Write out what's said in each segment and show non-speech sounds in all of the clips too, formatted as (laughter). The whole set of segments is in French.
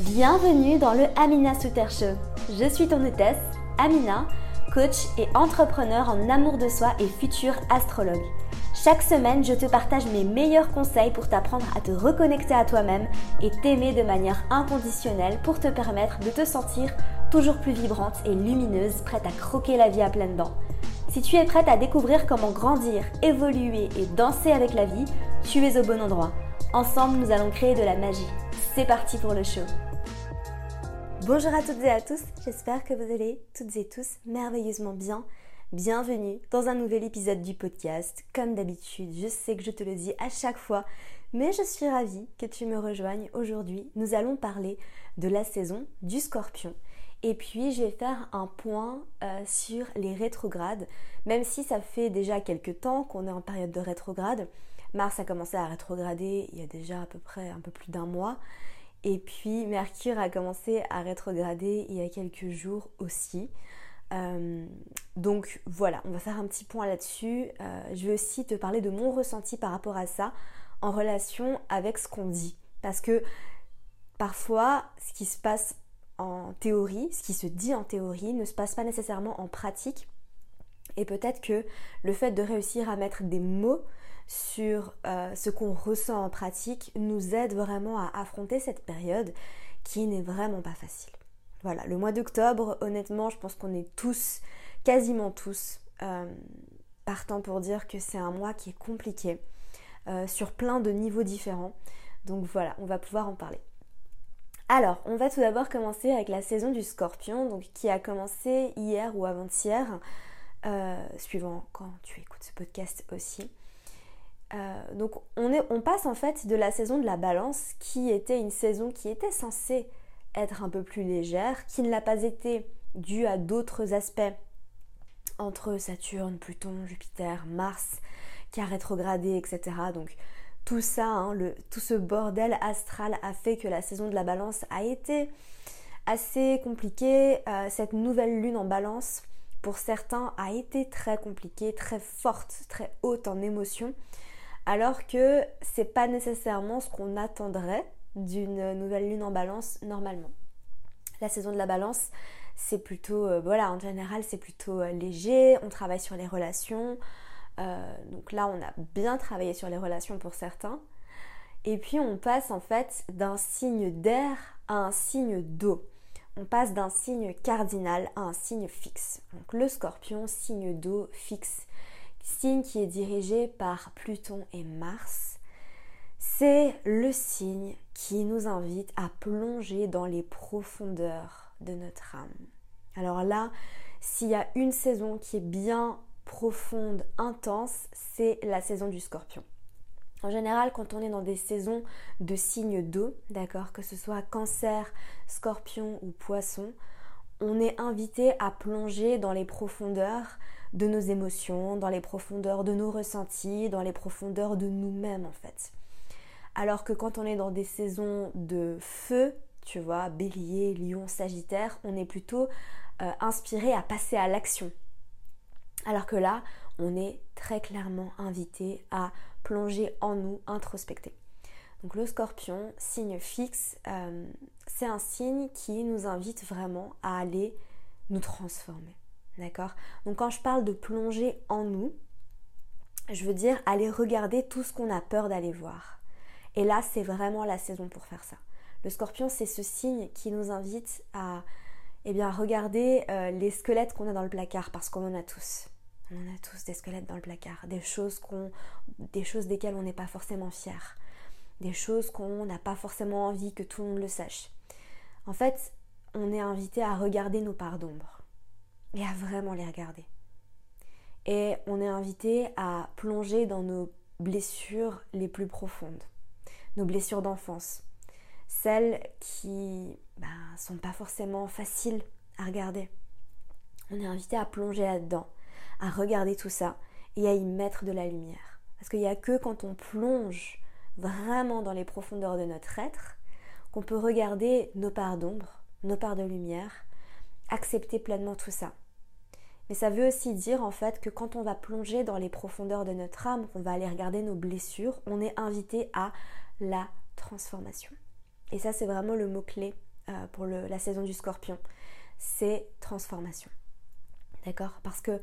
Bienvenue dans le Amina Souter Show. Je suis ton hôtesse, Amina, coach et entrepreneur en amour de soi et futur astrologue. Chaque semaine, je te partage mes meilleurs conseils pour t'apprendre à te reconnecter à toi-même et t'aimer de manière inconditionnelle pour te permettre de te sentir toujours plus vibrante et lumineuse, prête à croquer la vie à pleines dents. Si tu es prête à découvrir comment grandir, évoluer et danser avec la vie, tu es au bon endroit. Ensemble, nous allons créer de la magie. C'est parti pour le show. Bonjour à toutes et à tous, j'espère que vous allez toutes et tous merveilleusement bien. Bienvenue dans un nouvel épisode du podcast. Comme d'habitude, je sais que je te le dis à chaque fois, mais je suis ravie que tu me rejoignes aujourd'hui. Nous allons parler de la saison du scorpion. Et puis je vais faire un point euh, sur les rétrogrades, même si ça fait déjà quelques temps qu'on est en période de rétrograde. Mars a commencé à rétrograder il y a déjà à peu près un peu plus d'un mois. Et puis Mercure a commencé à rétrograder il y a quelques jours aussi. Euh, donc voilà, on va faire un petit point là-dessus. Euh, je vais aussi te parler de mon ressenti par rapport à ça en relation avec ce qu'on dit. Parce que parfois, ce qui se passe en théorie, ce qui se dit en théorie, ne se passe pas nécessairement en pratique. Et peut-être que le fait de réussir à mettre des mots sur euh, ce qu'on ressent en pratique nous aide vraiment à affronter cette période qui n'est vraiment pas facile. Voilà, le mois d'octobre, honnêtement, je pense qu'on est tous, quasiment tous, euh, partant pour dire que c'est un mois qui est compliqué euh, sur plein de niveaux différents. Donc voilà, on va pouvoir en parler. Alors, on va tout d'abord commencer avec la saison du scorpion, donc qui a commencé hier ou avant-hier, suivant quand tu écoutes ce podcast aussi. Euh, donc on passe en fait de la saison de la balance qui était une saison qui était censée être un peu plus légère, qui ne l'a pas été due à d'autres aspects entre Saturne, Pluton, Jupiter, Mars qui a rétrogradé, etc. Donc tout ça, hein, tout ce bordel astral a fait que la saison de la balance a été assez compliquée. Euh, cette nouvelle lune en balance, pour certains, a été très compliquée, très forte, très haute en émotion alors que c'est pas nécessairement ce qu'on attendrait d'une nouvelle lune en balance normalement. La saison de la balance, c'est plutôt, euh, voilà, en général, c'est plutôt euh, léger, on travaille sur les relations. Euh, donc là, on a bien travaillé sur les relations pour certains. Et puis, on passe en fait d'un signe d'air à un signe d'eau. On passe d'un signe cardinal à un signe fixe. Donc le scorpion, signe d'eau fixe signe qui est dirigé par Pluton et Mars, c'est le signe qui nous invite à plonger dans les profondeurs de notre âme. Alors là, s'il y a une saison qui est bien profonde, intense, c'est la saison du scorpion. En général, quand on est dans des saisons de signes d'eau, d'accord, que ce soit cancer, scorpion ou poisson, on est invité à plonger dans les profondeurs de nos émotions, dans les profondeurs de nos ressentis, dans les profondeurs de nous-mêmes en fait. Alors que quand on est dans des saisons de feu, tu vois, bélier, lion, sagittaire, on est plutôt euh, inspiré à passer à l'action. Alors que là, on est très clairement invité à plonger en nous, introspecter. Donc le scorpion, signe fixe, euh, c'est un signe qui nous invite vraiment à aller nous transformer. D'accord? Donc quand je parle de plonger en nous, je veux dire aller regarder tout ce qu'on a peur d'aller voir. Et là, c'est vraiment la saison pour faire ça. Le scorpion, c'est ce signe qui nous invite à eh bien, regarder euh, les squelettes qu'on a dans le placard, parce qu'on en a tous. On a tous des squelettes dans le placard, des choses, qu'on, desquelles on n'est pas forcément fier, des choses qu'on n'a pas forcément envie que tout le monde le sache. En fait, on est invité à regarder nos parts d'ombre et à vraiment les regarder. Et on est invité à plonger dans nos blessures les plus profondes, nos blessures d'enfance, celles qui ben, sont pas forcément faciles à regarder. On est invité à plonger là-dedans, à regarder tout ça et à y mettre de la lumière. Parce qu'il n'y a que quand on plonge vraiment dans les profondeurs de notre être qu'on peut regarder nos parts d'ombre, nos parts de lumière, accepter pleinement tout ça. Mais ça veut aussi dire en fait que quand on va plonger dans les profondeurs de notre âme, qu'on va aller regarder nos blessures, on est invité à la transformation. Et ça c'est vraiment le mot-clé pour la saison du scorpion, c'est transformation. D'accord? Parce que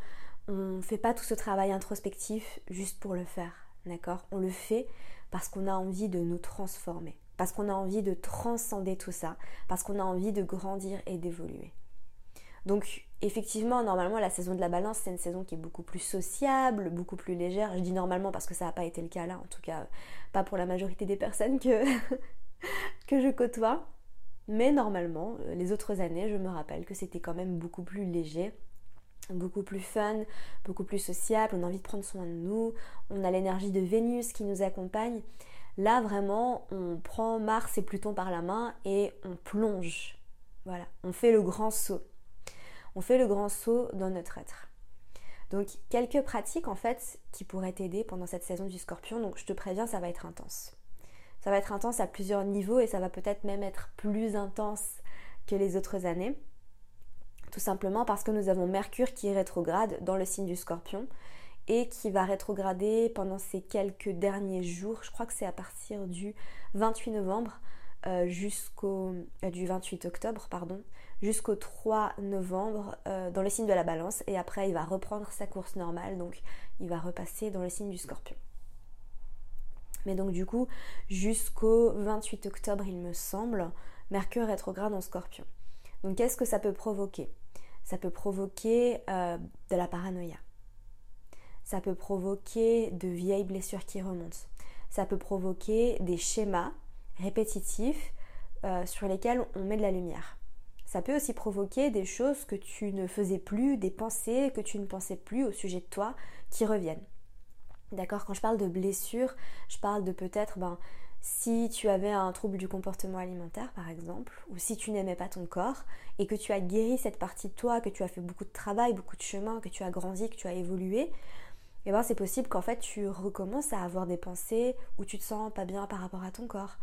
on ne fait pas tout ce travail introspectif juste pour le faire. D'accord? On le fait parce qu'on a envie de nous transformer, parce qu'on a envie de transcender tout ça, parce qu'on a envie de grandir et d'évoluer. Donc effectivement, normalement, la saison de la balance, c'est une saison qui est beaucoup plus sociable, beaucoup plus légère. Je dis normalement parce que ça n'a pas été le cas là, en tout cas pas pour la majorité des personnes que, (laughs) que je côtoie. Mais normalement, les autres années, je me rappelle que c'était quand même beaucoup plus léger beaucoup plus fun, beaucoup plus sociable, on a envie de prendre soin de nous, on a l'énergie de Vénus qui nous accompagne. Là vraiment, on prend Mars et Pluton par la main et on plonge. Voilà, on fait le grand saut. On fait le grand saut dans notre être. Donc quelques pratiques en fait qui pourraient t'aider pendant cette saison du scorpion. Donc je te préviens, ça va être intense. Ça va être intense à plusieurs niveaux et ça va peut-être même être plus intense que les autres années. Tout simplement parce que nous avons Mercure qui est rétrograde dans le signe du scorpion et qui va rétrograder pendant ces quelques derniers jours. Je crois que c'est à partir du 28 novembre euh, jusqu'au euh, du 28 octobre pardon jusqu'au 3 novembre euh, dans le signe de la balance et après il va reprendre sa course normale donc il va repasser dans le signe du scorpion. Mais donc du coup jusqu'au 28 octobre il me semble Mercure rétrograde en scorpion. Donc qu'est-ce que ça peut provoquer? Ça peut provoquer euh, de la paranoïa. Ça peut provoquer de vieilles blessures qui remontent. Ça peut provoquer des schémas répétitifs euh, sur lesquels on met de la lumière. Ça peut aussi provoquer des choses que tu ne faisais plus, des pensées que tu ne pensais plus au sujet de toi qui reviennent. D'accord? Quand je parle de blessures, je parle de peut-être ben, si tu avais un trouble du comportement alimentaire par exemple, ou si tu n'aimais pas ton corps et que tu as guéri cette partie de toi, que tu as fait beaucoup de travail, beaucoup de chemin, que tu as grandi, que tu as évolué, eh ben c'est possible qu'en fait tu recommences à avoir des pensées où tu te sens pas bien par rapport à ton corps.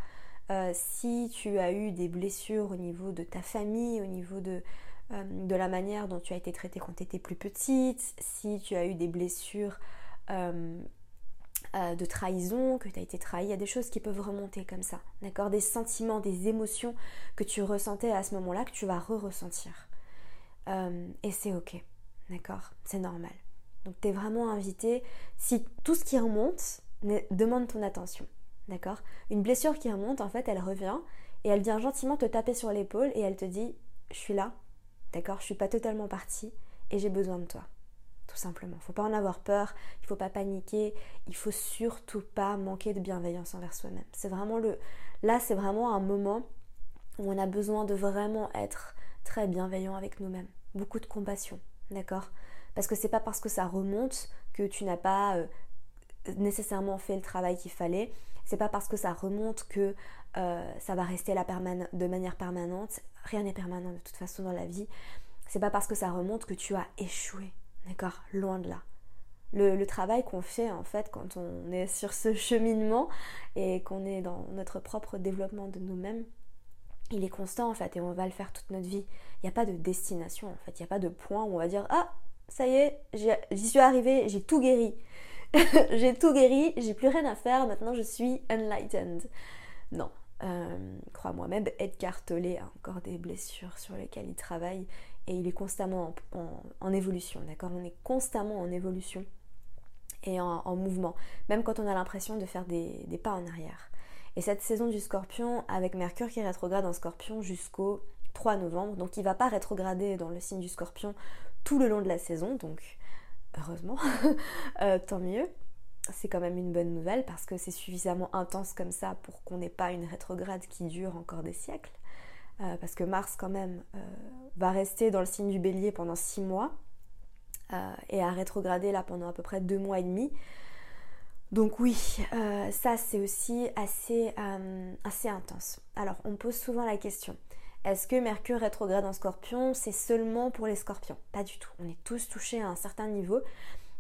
Euh, si tu as eu des blessures au niveau de ta famille, au niveau de, euh, de la manière dont tu as été traitée quand tu étais plus petite, si tu as eu des blessures euh, euh, de trahison, que tu as été trahi, il y a des choses qui peuvent remonter comme ça, d'accord? Des sentiments, des émotions que tu ressentais à ce moment-là, que tu vas re-ressentir. Euh, et c'est ok, d'accord? C'est normal. Donc tu es vraiment invité, si tout ce qui remonte demande ton attention, d'accord? Une blessure qui remonte, en fait, elle revient et elle vient gentiment te taper sur l'épaule et elle te dit, je suis là, d'accord? Je suis pas totalement partie et j'ai besoin de toi tout simplement. Il ne faut pas en avoir peur, il ne faut pas paniquer, il faut surtout pas manquer de bienveillance envers soi-même. C'est vraiment le là, c'est vraiment un moment où on a besoin de vraiment être très bienveillant avec nous-mêmes, beaucoup de compassion, d'accord? Parce que c'est pas parce que ça remonte que tu n'as pas euh, nécessairement fait le travail qu'il fallait. C'est pas parce que ça remonte que euh, ça va rester de manière permanente. Rien n'est permanent de toute façon dans la vie. C'est pas parce que ça remonte que tu as échoué. D'accord Loin de là. Le, travail qu'on fait en fait quand on est sur ce cheminement et qu'on est dans notre propre développement de nous-mêmes, il est constant en fait et on va le faire toute notre vie. Il n'y a pas de destination en fait, il n'y a pas de point où on va dire Ah, ça y est, j'y suis arrivée, j'ai tout guéri. (laughs) j'ai tout guéri, j'ai plus rien à faire, maintenant je suis enlightened. Non, euh, crois-moi, même Edgar Tolle a encore des blessures sur lesquelles il travaille et il est constamment en, évolution, d'accord? On est constamment en évolution et en, mouvement, même quand on a l'impression de faire des, pas en arrière. Et cette saison du scorpion, avec Mercure qui rétrograde en scorpion jusqu'au 3 novembre, donc il va pas rétrograder dans le signe du scorpion tout le long de la saison, donc heureusement, (laughs) euh, tant mieux c'est quand même une bonne nouvelle parce que c'est suffisamment intense comme ça pour qu'on n'ait pas une rétrograde qui dure encore des siècles. Euh, parce que Mars quand même euh, va rester dans le signe du bélier pendant six mois euh, et a rétrogradé là pendant à peu près deux mois et demi. Donc oui, ça c'est aussi assez, assez intense. Alors on pose souvent la question, est-ce que Mercure rétrograde en scorpion, c'est seulement pour les scorpions? Pas du tout. On est tous touchés à un certain niveau,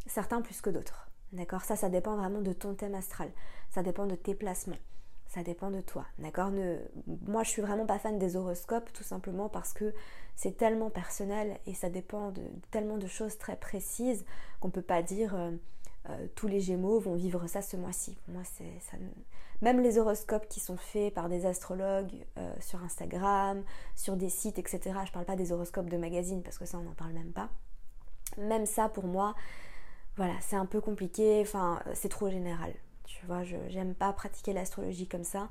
certains plus que d'autres. D'accord? Ça, ça dépend vraiment de ton thème astral. Ça dépend de tes placements. Ça dépend de toi. D'accord? Moi, je suis vraiment pas fan des horoscopes, tout simplement parce que c'est tellement personnel et ça dépend de tellement de choses très précises qu'on peut pas dire euh, euh, tous les Gémeaux vont vivre ça ce mois-ci. Moi, c'est. Même les horoscopes qui sont faits par des astrologues euh, sur Instagram, sur des sites, etc. Je parle pas des horoscopes de magazines parce que ça, on n'en parle même pas. Même ça, pour moi, voilà, c'est un peu compliqué. Enfin, c'est trop général. Tu vois, je j'aime pas pratiquer l'astrologie comme ça.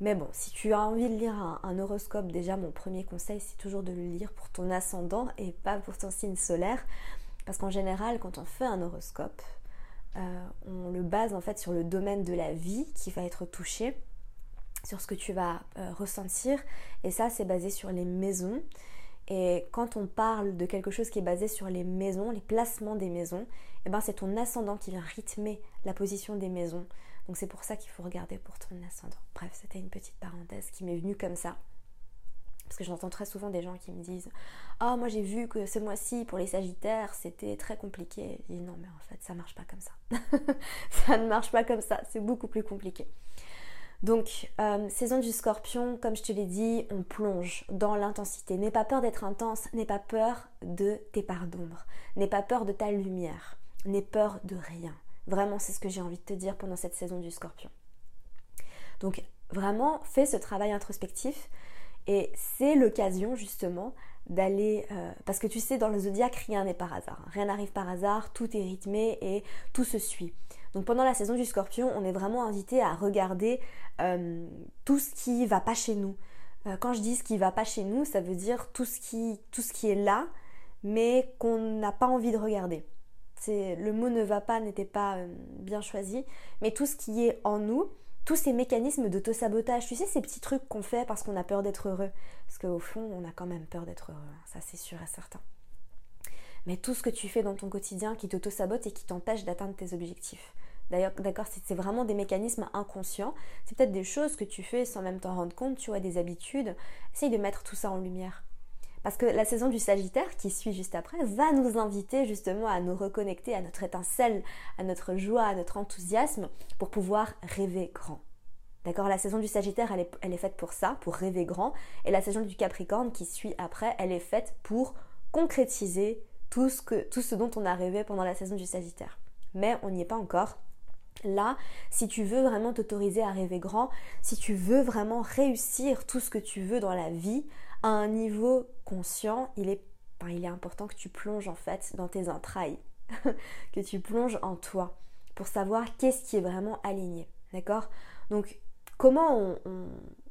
Mais bon, si tu as envie de lire un, horoscope, déjà mon premier conseil c'est toujours de le lire pour ton ascendant et pas pour ton signe solaire. Parce qu'en général, quand on fait un horoscope, euh, on le base en fait sur le domaine de la vie qui va être touché, sur ce que tu vas euh, ressentir. Et ça, c'est basé sur les maisons. Et quand on parle de quelque chose qui est basé sur les maisons, les placements des maisons, eh ben c'est ton ascendant qui vient rythmer la position des maisons. Donc c'est pour ça qu'il faut regarder pour ton ascendant. Bref, c'était une petite parenthèse qui m'est venue comme ça. Parce que j'entends très souvent des gens qui me disent Ah, moi j'ai vu que ce mois-ci pour les Sagittaires c'était très compliqué. Dis Non, mais en fait ça marche pas comme ça. (laughs) ça ne marche pas comme ça, c'est beaucoup plus compliqué. Donc, euh, saison du scorpion, comme je te l'ai dit, on plonge dans l'intensité. N'aie pas peur d'être intense, n'aie pas peur de tes parts d'ombre, n'aie pas peur de ta lumière, n'aie peur de rien. Vraiment, c'est ce que j'ai envie de te dire pendant cette saison du scorpion. Donc, vraiment, fais ce travail introspectif et c'est l'occasion justement d'aller... Euh, parce que tu sais, dans le zodiaque, rien n'est par hasard. Rien n'arrive par hasard, tout est rythmé et tout se suit. Donc pendant la saison du scorpion, on est vraiment invité à regarder euh, tout ce qui va pas chez nous. Euh, quand je dis ce qui va pas chez nous, ça veut dire tout ce qui, tout ce qui est là, mais qu'on n'a pas envie de regarder le mot ne va pas n'était pas euh, bien choisi, mais tout ce qui est en nous, tous ces mécanismes d'auto-sabotage, tu sais, ces petits trucs qu'on fait parce qu'on a peur d'être heureux. Parce qu'au fond, on a quand même peur d'être heureux, hein, ça c'est sûr et certain. Mais tout ce que tu fais dans ton quotidien qui t'auto-sabote et qui t'empêche d'atteindre tes objectifs. D'ailleurs, d'accord, c'est vraiment des mécanismes inconscients. C'est peut-être des choses que tu fais sans même t'en rendre compte, tu vois, des habitudes. Essaye de mettre tout ça en lumière. Parce que la saison du Sagittaire, qui suit juste après, va nous inviter justement à nous reconnecter à notre étincelle, à notre joie, à notre enthousiasme, pour pouvoir rêver grand. D'accord La saison du Sagittaire, elle est, faite pour ça, pour rêver grand. Et la saison du Capricorne, qui suit après, elle est faite pour concrétiser tout ce, que, tout ce dont on a rêvé pendant la saison du Sagittaire. Mais on n'y est pas encore. Là, si tu veux vraiment t'autoriser à rêver grand, si tu veux vraiment réussir tout ce que tu veux dans la vie, à un niveau conscient, il est, important que tu plonges en fait dans tes entrailles, (laughs) que tu plonges en toi pour savoir qu'est-ce qui est vraiment aligné. D'accord? Donc, comment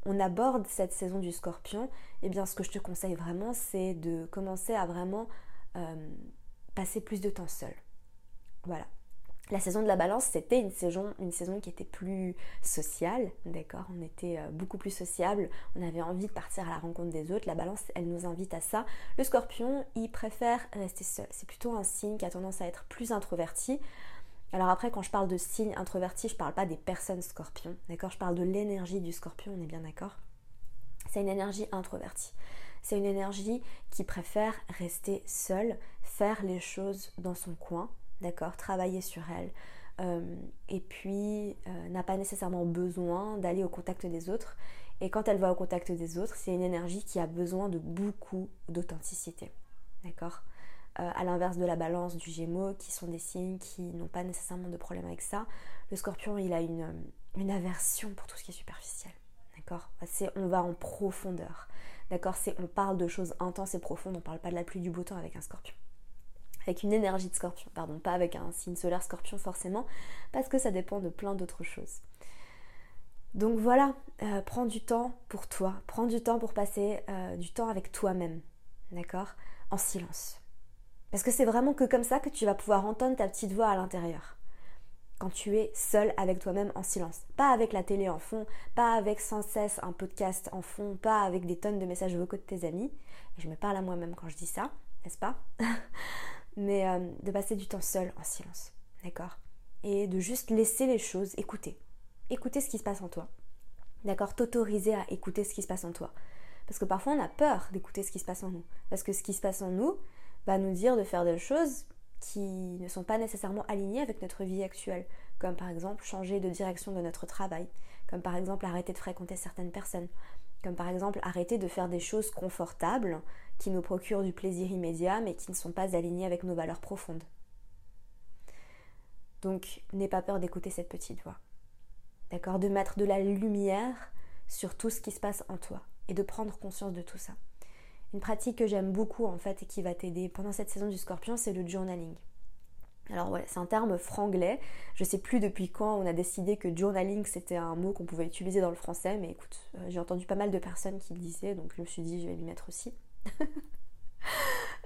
on, aborde cette saison du scorpion? Eh bien, ce que je te conseille vraiment, c'est de commencer à vraiment euh, passer plus de temps seul. Voilà, la saison de la balance, c'était une saison, une saison qui était plus sociale, d'accord? On était euh, beaucoup plus sociable, on avait envie de partir à la rencontre des autres. La balance, elle nous invite à ça. Le scorpion, il préfère rester seul. C'est plutôt un signe qui a tendance à être plus introverti. Alors après, quand je parle de signe introverti, je parle pas des personnes scorpions, d'accord? Je parle de l'énergie du scorpion, on est bien d'accord? C'est une énergie introvertie. C'est une énergie qui préfère rester seule, faire les choses dans son coin, d'accord, travailler sur elle, euh, et puis euh, n'a pas nécessairement besoin d'aller au contact des autres. Et quand elle va au contact des autres, c'est une énergie qui a besoin de beaucoup d'authenticité, d'accord? Euh, À l'inverse de la balance du Gémeaux, qui sont des signes qui n'ont pas nécessairement de problème avec ça, le Scorpion, il a une, une aversion pour tout ce qui est superficiel, d'accord? C'est on va en profondeur, d'accord? C'est on parle de choses intenses et profondes, on parle pas de la pluie du beau temps avec un Scorpion avec une énergie de scorpion, pardon, pas avec un signe solaire scorpion forcément, parce que ça dépend de plein d'autres choses. Donc voilà, euh, prends du temps pour toi, prends du temps pour passer euh, du temps avec toi-même, d'accord? En silence. Parce que c'est vraiment que comme ça que tu vas pouvoir entendre ta petite voix à l'intérieur. Quand tu es seul avec toi-même en silence. Pas avec la télé en fond, pas avec sans cesse un podcast en fond, pas avec des tonnes de messages vocaux de tes amis. Je me parle à moi-même quand je dis ça, n'est-ce pas? (laughs) mais euh, de passer du temps seul en silence, d'accord? Et de juste laisser les choses écouter, écouter ce qui se passe en toi, d'accord? T'autoriser à écouter ce qui se passe en toi. Parce que parfois on a peur d'écouter ce qui se passe en nous, parce que ce qui se passe en nous va nous dire de faire des choses qui ne sont pas nécessairement alignées avec notre vie actuelle, comme par exemple changer de direction de notre travail, comme par exemple arrêter de fréquenter certaines personnes, comme par exemple arrêter de faire des choses confortables qui nous procurent du plaisir immédiat mais qui ne sont pas alignées avec nos valeurs profondes. Donc n'aie pas peur d'écouter cette petite voix. D'accord? De mettre de la lumière sur tout ce qui se passe en toi et de prendre conscience de tout ça. Une pratique que j'aime beaucoup en fait et qui va t'aider pendant cette saison du scorpion, c'est le journaling. Alors ouais, c'est un terme franglais. Je sais plus depuis quand on a décidé que journaling c'était un mot qu'on pouvait utiliser dans le français, mais écoute, euh, j'ai entendu pas mal de personnes qui le disaient, donc je me suis dit je vais lui mettre aussi. (laughs)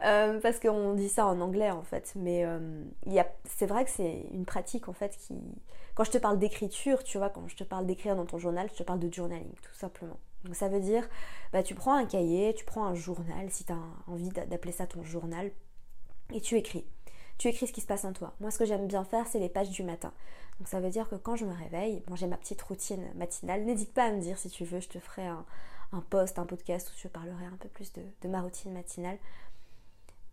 Euh, parce qu'on dit ça en anglais en fait, mais euh, c'est vrai que c'est une pratique en fait qui... Quand je te parle d'écriture, tu vois, quand je te parle d'écrire dans ton journal, je te parle de journaling tout simplement. Donc ça veut dire, bah, tu prends un cahier, tu prends un journal, si tu as envie d'appeler ça ton journal, et tu écris. Tu écris ce qui se passe en toi. Moi, ce que j'aime bien faire, c'est les pages du matin. Donc ça veut dire que quand je me réveille, bon, j'ai ma petite routine matinale. N'hésite pas à me dire si tu veux, je te ferai un, un post, un podcast où je parlerai un peu plus de ma routine matinale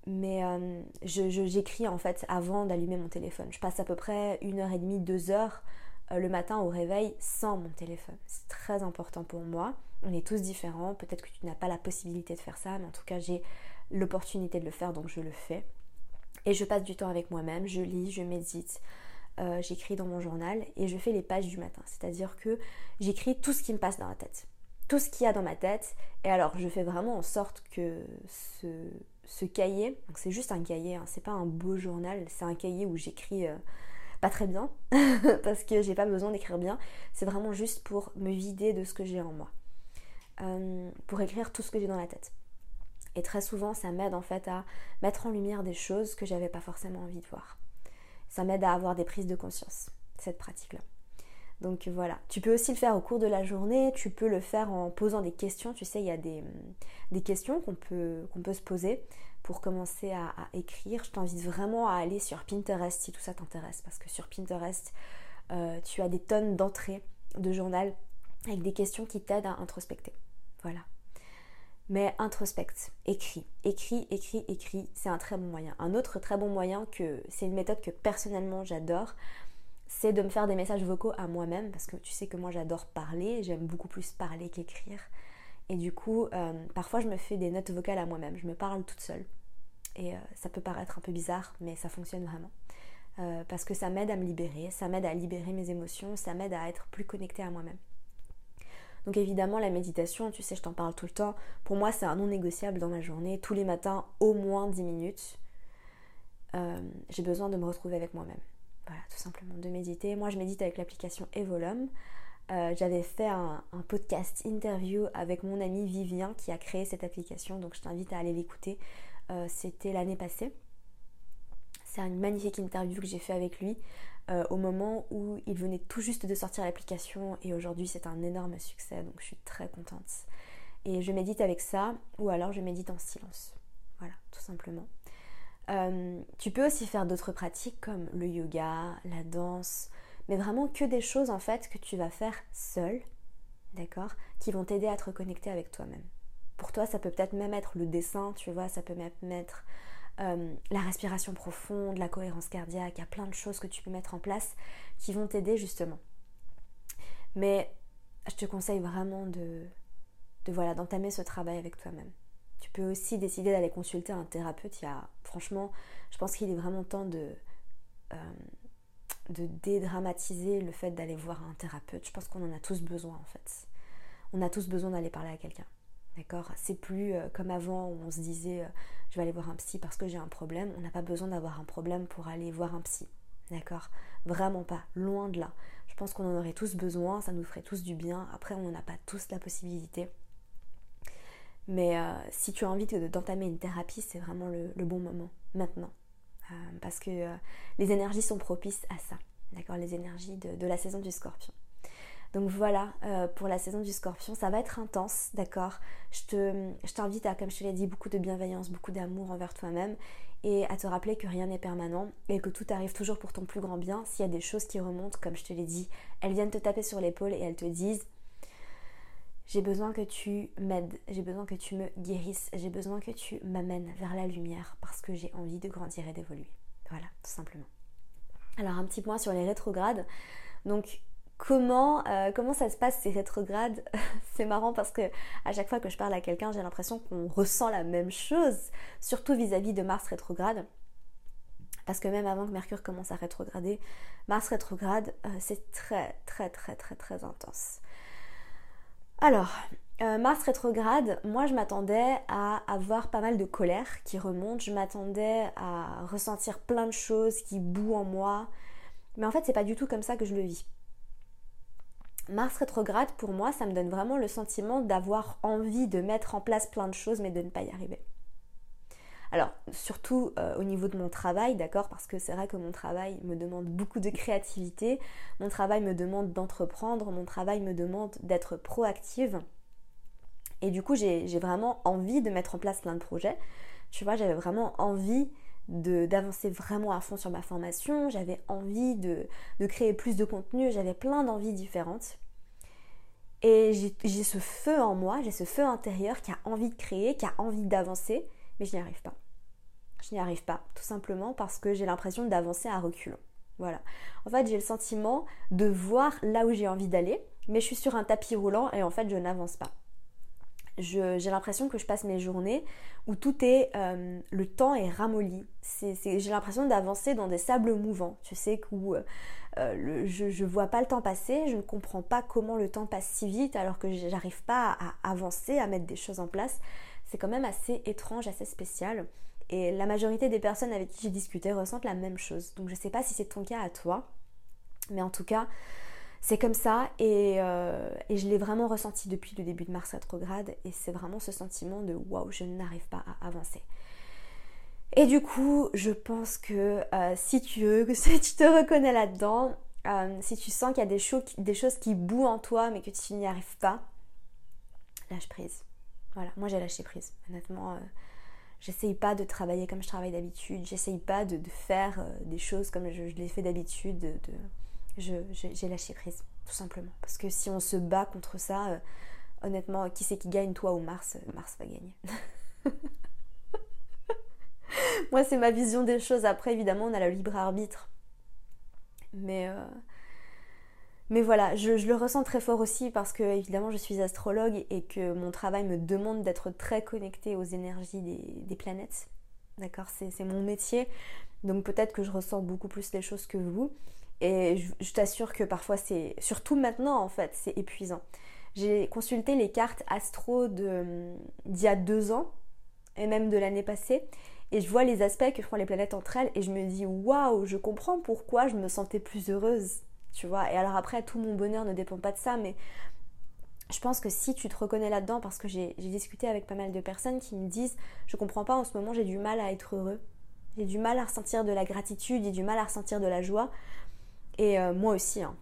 mais euh, j'écris en fait avant d'allumer mon téléphone. Je passe à peu près une heure et demie, deux heures euh, le matin au réveil sans mon téléphone. C'est très important pour moi. On est tous différents. Peut-être que tu n'as pas la possibilité de faire ça, mais en tout cas j'ai l'opportunité de le faire, donc je le fais. Et je passe du temps avec moi-même. Je lis, je médite. Euh, j'écris dans mon journal et je fais les pages du matin. C'est-à-dire que j'écris tout ce qui me passe dans la tête. Tout ce qu'il y a dans ma tête. Et alors, je fais vraiment en sorte que ce, cahier, c'est juste un cahier, hein, c'est pas un beau journal, c'est un cahier où j'écris euh, pas très bien, (laughs) parce que j'ai pas besoin d'écrire bien, c'est vraiment juste pour me vider de ce que j'ai en moi, euh, pour écrire tout ce que j'ai dans la tête. Et très souvent, ça m'aide en fait à mettre en lumière des choses que j'avais pas forcément envie de voir. Ça m'aide à avoir des prises de conscience, cette pratique-là. Donc voilà, tu peux aussi le faire au cours de la journée, tu peux le faire en posant des questions, tu sais, il y a des, des questions qu'on peut, qu'on peut se poser pour commencer à, écrire. Je t'invite vraiment à aller sur Pinterest si tout ça t'intéresse, parce que sur Pinterest, euh, tu as des tonnes d'entrées de journal avec des questions qui t'aident à introspecter. Voilà. Mais introspecte, écris, écris, écris, écris, c'est un très bon moyen. Un autre très bon moyen que c'est une méthode que personnellement j'adore, c'est de me faire des messages vocaux à moi-même parce que tu sais que moi j'adore parler, j'aime beaucoup plus parler qu'écrire. Et du coup, euh, parfois je me fais des notes vocales à moi-même, je me parle toute seule. Et euh, ça peut paraître un peu bizarre, mais ça fonctionne vraiment. Euh, parce que ça m'aide à me libérer, ça m'aide à libérer mes émotions, ça m'aide à être plus connectée à moi-même. Donc évidemment, la méditation, tu sais, je t'en parle tout le temps. Pour moi, c'est un non négociable dans ma journée. Tous les matins, au moins 10 minutes. J'ai besoin de me retrouver avec moi-même. Voilà, tout simplement, de méditer. Moi, je médite avec l'application Evolum. Euh, j'avais fait un, podcast interview avec mon ami Vivien qui a créé cette application, donc je t'invite à aller l'écouter. Euh, c'était l'année passée. C'est une magnifique interview que j'ai fait avec lui euh, au moment où il venait tout juste de sortir l'application et aujourd'hui c'est un énorme succès, donc je suis très contente. Et je médite avec ça ou alors je médite en silence. Voilà, tout simplement. Euh, tu peux aussi faire d'autres pratiques comme le yoga, la danse, mais vraiment que des choses en fait que tu vas faire seul, d'accord, qui vont t'aider à te reconnecter avec toi-même. Pour toi, ça peut peut-être même être le dessin, tu vois, ça peut même être euh, la respiration profonde, la cohérence cardiaque, il y a plein de choses que tu peux mettre en place qui vont t'aider justement. Mais je te conseille vraiment de, de voilà, d'entamer ce travail avec toi-même. Tu peux aussi décider d'aller consulter un thérapeute. Il y a, franchement, je pense qu'il est vraiment temps de, euh, de dédramatiser le fait d'aller voir un thérapeute. Je pense qu'on en a tous besoin en fait. On a tous besoin d'aller parler à quelqu'un. D'accord? C'est plus euh, comme avant où on se disait euh, je vais aller voir un psy parce que j'ai un problème. On n'a pas besoin d'avoir un problème pour aller voir un psy. D'accord? Vraiment pas. Loin de là. Je pense qu'on en aurait tous besoin. Ça nous ferait tous du bien. Après, on n'en a pas tous la possibilité. Mais euh, si tu as envie d'entamer une thérapie, c'est vraiment le, bon moment, maintenant. Euh, parce que euh, les énergies sont propices à ça. D'accord Les énergies de, la saison du scorpion. Donc voilà, pour la saison du scorpion, ça va être intense, d'accord Je t'invite à, comme je te l'ai dit, beaucoup de bienveillance, beaucoup d'amour envers toi-même et à te rappeler que rien n'est permanent et que tout arrive toujours pour ton plus grand bien. S'il y a des choses qui remontent, comme je te l'ai dit, elles viennent te taper sur l'épaule et elles te disent j'ai besoin que tu m'aides, j'ai besoin que tu me guérisses, j'ai besoin que tu m'amènes vers la lumière parce que j'ai envie de grandir et d'évoluer. Voilà, tout simplement. Alors un petit point sur les rétrogrades. Donc comment, euh, comment ça se passe ces rétrogrades? (laughs) C'est marrant parce que à chaque fois que je parle à quelqu'un, j'ai l'impression qu'on ressent la même chose, surtout vis-à-vis de Mars rétrograde. Parce que même avant que Mercure commence à rétrograder, Mars rétrograde, euh, c'est très très très très très intense. Alors, euh, Mars rétrograde, moi je m'attendais à avoir pas mal de colère qui remonte, je m'attendais à ressentir plein de choses qui bouent en moi, mais en fait c'est pas du tout comme ça que je le vis. Mars rétrograde pour moi ça me donne vraiment le sentiment d'avoir envie de mettre en place plein de choses mais de ne pas y arriver. Alors, surtout euh, au niveau de mon travail, d'accord, parce que c'est vrai que mon travail me demande beaucoup de créativité, mon travail me demande d'entreprendre, mon travail me demande d'être proactive. Et du coup, j'ai vraiment envie de mettre en place plein de projets. Tu vois, j'avais vraiment envie d'avancer vraiment à fond sur ma formation, j'avais envie de, de, créer plus de contenu, j'avais plein d'envies différentes. Et j'ai ce feu en moi, j'ai ce feu intérieur qui a envie de créer, qui a envie d'avancer, mais je n'y arrive pas. Je n'y arrive pas, tout simplement parce que j'ai l'impression d'avancer à reculons. Voilà. En fait, j'ai le sentiment de voir là où j'ai envie d'aller, mais je suis sur un tapis roulant et en fait, je n'avance pas. J'ai l'impression que je passe mes journées où tout est, euh, le temps est ramolli. J'ai l'impression d'avancer dans des sables mouvants. Tu sais où euh, euh, je ne vois pas le temps passer, je ne comprends pas comment le temps passe si vite alors que j'arrive pas à avancer, à mettre des choses en place c'est quand même assez étrange, assez spécial. Et la majorité des personnes avec qui j'ai discuté ressentent la même chose. Donc je ne sais pas si c'est ton cas à toi, mais en tout cas, c'est comme ça euh, et, je l'ai vraiment ressenti depuis le début de Mars rétrograde et c'est vraiment ce sentiment de waouh, je n'arrive pas à avancer. Et du coup, je pense que euh, si, tu, que (laughs) si tu te reconnais là-dedans, euh, si tu sens qu'il y a des, des choses qui bouent en toi mais que tu n'y arrives pas, lâche prise. Voilà, moi j'ai lâché prise. Honnêtement, euh, j'essaye pas de travailler comme je travaille d'habitude, j'essaye pas de, faire euh, des choses comme je, l'ai fait d'habitude. De, j'ai lâché prise, tout simplement. Parce que si on se bat contre ça, euh, honnêtement, qui c'est qui gagne, toi ou Mars Mars va gagner. (laughs) moi, c'est ma vision des choses. Après, évidemment, on a le libre arbitre. Mais mais voilà, je, le ressens très fort aussi parce que évidemment je suis astrologue et que mon travail me demande d'être très connectée aux énergies des, planètes. D'accord C'est mon métier. Donc peut-être que je ressens beaucoup plus les choses que vous. Et je, t'assure que parfois c'est, surtout maintenant en fait, c'est épuisant. J'ai consulté les cartes astro d'il y a deux ans et même de l'année passée et je vois les aspects que font les planètes entre elles et je me dis waouh, je comprends pourquoi je me sentais plus heureuse tu vois. Et alors après, tout mon bonheur ne dépend pas de ça, mais je pense que si tu te reconnais là-dedans, parce que j'ai discuté avec pas mal de personnes qui me disent, je comprends pas en ce moment, j'ai du mal à être heureux, j'ai du mal à ressentir de la gratitude, j'ai du mal à ressentir de la joie. Et euh, moi aussi, hein.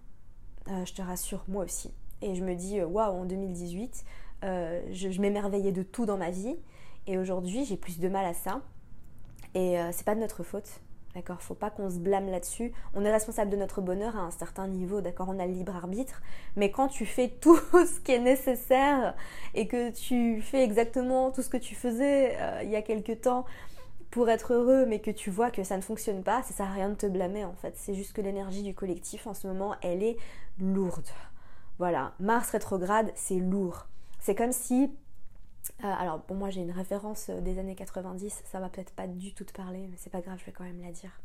euh, je te rassure, moi aussi. Et je me dis, euh, waouh, en 2018, je, je m'émerveillais de tout dans ma vie. Et aujourd'hui, j'ai plus de mal à ça. Et c'est pas de notre faute. D'accord Faut pas qu'on se blâme là-dessus. On est responsable de notre bonheur à un certain niveau, d'accord On a le libre arbitre. Mais quand tu fais tout (laughs) ce qui est nécessaire et que tu fais exactement tout ce que tu faisais euh, il y a quelque temps pour être heureux, mais que tu vois que ça ne fonctionne pas, ça sert à rien de te blâmer en fait. C'est juste que l'énergie du collectif en ce moment, elle est lourde. Voilà. Mars rétrograde, c'est lourd. C'est comme si euh, alors pour moi j'ai une référence euh, des années 90, ça va peut-être pas du tout te parler, mais c'est pas grave, je vais quand même la dire.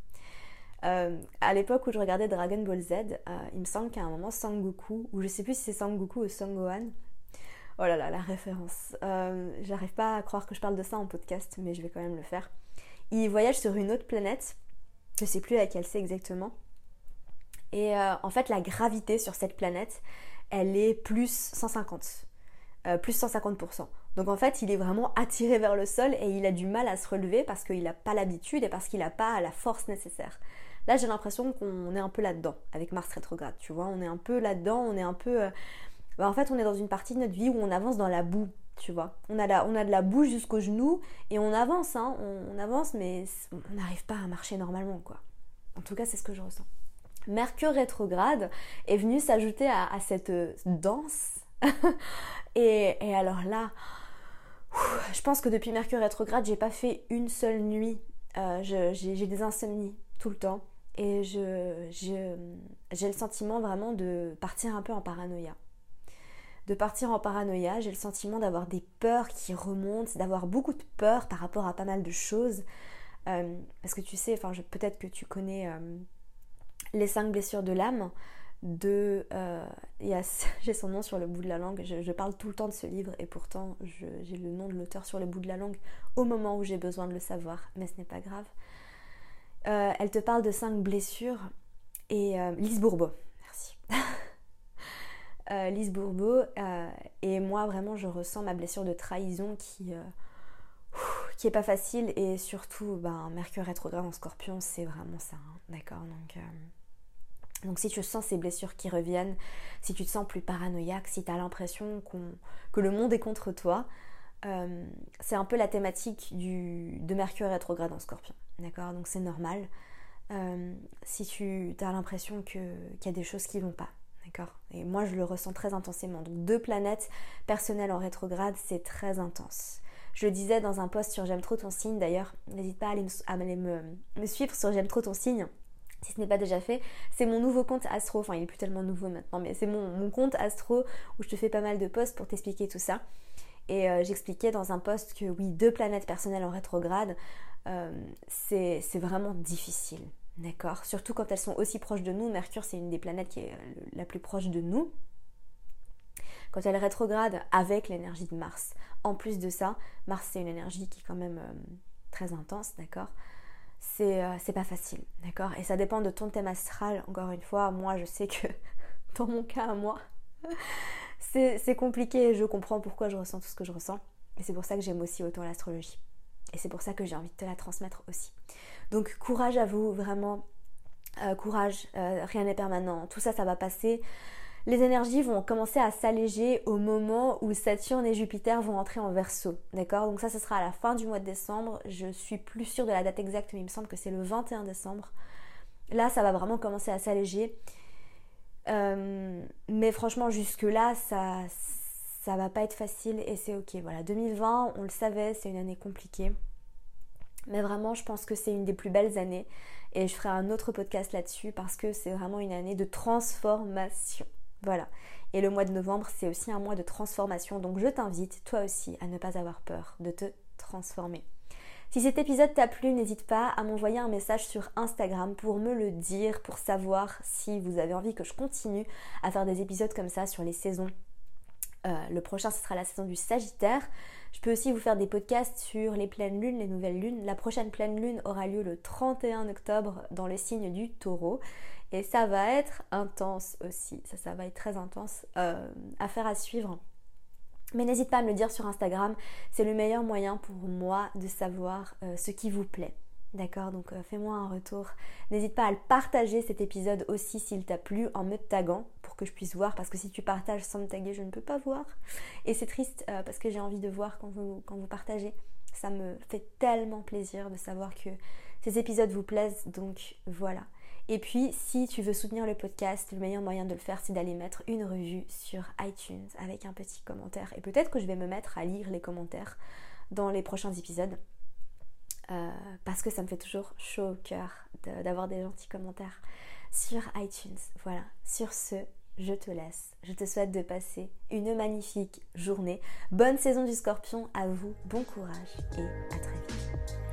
Euh, à l'époque où je regardais Dragon Ball Z, il me semble qu'à un moment Sangoku, ou je sais plus si c'est Sangoku ou Sangohan, oh là là, la référence, j'arrive pas à croire que je parle de ça en podcast, mais je vais quand même le faire. Il voyage sur une autre planète, je sais plus laquelle c'est exactement, et en fait la gravité sur cette planète, elle est plus 150, plus 150%. Donc en fait, il est vraiment attiré vers le sol et il a du mal à se relever parce qu'il n'a pas l'habitude et parce qu'il n'a pas la force nécessaire. Là, j'ai l'impression qu'on est un peu là-dedans avec Mars rétrograde, tu vois. On est un peu là-dedans, on est un peu... Euh, bah, en fait, on est dans une partie de notre vie où on avance dans la boue, tu vois. On a, de la boue jusqu'aux genoux et on avance, hein. On, avance, mais on n'arrive pas à marcher normalement, quoi. En tout cas, c'est ce que je ressens. Mercure rétrograde est venu s'ajouter à, cette euh, danse. (laughs) et alors là, je pense que depuis Mercure rétrograde, j'ai pas fait une seule nuit. Euh, j'ai des insomnies tout le temps. Et j'ai le sentiment vraiment de partir un peu en paranoïa. De partir en paranoïa, j'ai le sentiment d'avoir des peurs qui remontent, d'avoir beaucoup de peur par rapport à pas mal de choses. parce que tu sais, enfin peut-être que tu connais les cinq blessures de l'âme de... Euh, (laughs) j'ai son nom sur le bout de la langue, je, parle tout le temps de ce livre et pourtant j'ai le nom de l'auteur sur le bout de la langue au moment où j'ai besoin de le savoir, mais ce n'est pas grave. Euh, elle te parle de cinq blessures et euh, Lise Bourbeau, merci. (laughs) Lise Bourbeau, et moi vraiment je ressens ma blessure de trahison qui, qui est pas facile et surtout ben, Mercure rétrograde en scorpion c'est vraiment ça, hein, d'accord Donc donc si tu sens ces blessures qui reviennent, si tu te sens plus paranoïaque, si tu as l'impression que le monde est contre toi, euh, c'est un peu la thématique du, de Mercure rétrograde en scorpion. D'accord? Donc c'est normal. Euh, si tu as l'impression qu'il y a des choses qui vont pas. D'accord? Et moi je le ressens très intensément. Donc deux planètes personnelles en rétrograde, c'est très intense. Je le disais dans un post sur J'aime trop ton signe d'ailleurs. N'hésite pas à aller, me, me suivre sur J'aime trop ton signe si ce n'est pas déjà fait, c'est mon nouveau compte Astro, enfin il est plus tellement nouveau maintenant, mais c'est mon, compte Astro où je te fais pas mal de posts pour t'expliquer tout ça. Et euh, j'expliquais dans un post que oui, deux planètes personnelles en rétrograde, euh, c'est vraiment difficile. D'accord? Surtout quand elles sont aussi proches de nous. Mercure, c'est une des planètes qui est euh, la plus proche de nous. Quand elle rétrograde avec l'énergie de Mars. En plus de ça, Mars, c'est une énergie qui est quand même très intense, d'accord? Euh, c'est pas facile, d'accord? Et ça dépend de ton thème astral. Encore une fois, moi je sais que (laughs) dans mon cas moi, (laughs) c'est compliqué et je comprends pourquoi je ressens tout ce que je ressens. Et c'est pour ça que j'aime aussi autant l'astrologie. Et c'est pour ça que j'ai envie de te la transmettre aussi. Donc courage à vous, vraiment. Euh, courage, euh, rien n'est permanent. Tout ça, ça va passer les énergies vont commencer à s'alléger au moment où Saturne et Jupiter vont entrer en verso. D'accord? Donc ça, ce sera à la fin du mois de décembre. Je suis plus sûre de la date exacte, mais il me semble que c'est le 21 décembre. Là, ça va vraiment commencer à s'alléger. Euh, mais franchement, jusque-là, ça, ça va pas être facile et c'est ok. Voilà, 2020, on le savait, c'est une année compliquée. Mais vraiment, je pense que c'est une des plus belles années. Et je ferai un autre podcast là-dessus parce que c'est vraiment une année de transformation. Voilà. Et le mois de novembre, c'est aussi un mois de transformation. Donc je t'invite, toi aussi, à ne pas avoir peur de te transformer. Si cet épisode t'a plu, n'hésite pas à m'envoyer un message sur Instagram pour me le dire, pour savoir si vous avez envie que je continue à faire des épisodes comme ça sur les saisons. Euh, le prochain, ce sera la saison du Sagittaire. Je peux aussi vous faire des podcasts sur les pleines lunes, les nouvelles lunes. La prochaine pleine lune aura lieu le 31 octobre dans le signe du taureau. Et ça va être intense aussi, ça, va être très intense euh, à faire à suivre. Mais n'hésite pas à me le dire sur Instagram, c'est le meilleur moyen pour moi de savoir euh, ce qui vous plaît. D'accord? Donc euh, fais-moi un retour. N'hésite pas à le partager cet épisode aussi s'il t'a plu en me taguant pour que je puisse voir parce que si tu partages sans me taguer, je ne peux pas voir. Et c'est triste parce que j'ai envie de voir quand vous partagez. Ça me fait tellement plaisir de savoir que ces épisodes vous plaisent. Donc voilà. Et puis, si tu veux soutenir le podcast, le meilleur moyen de le faire, c'est d'aller mettre une revue sur iTunes avec un petit commentaire. Et peut-être que je vais me mettre à lire les commentaires dans les prochains épisodes. Euh, parce que ça me fait toujours chaud au cœur d'avoir des gentils commentaires sur iTunes. Voilà, sur ce, je te laisse. Je te souhaite de passer une magnifique journée. Bonne saison du scorpion à vous, bon courage et à très vite.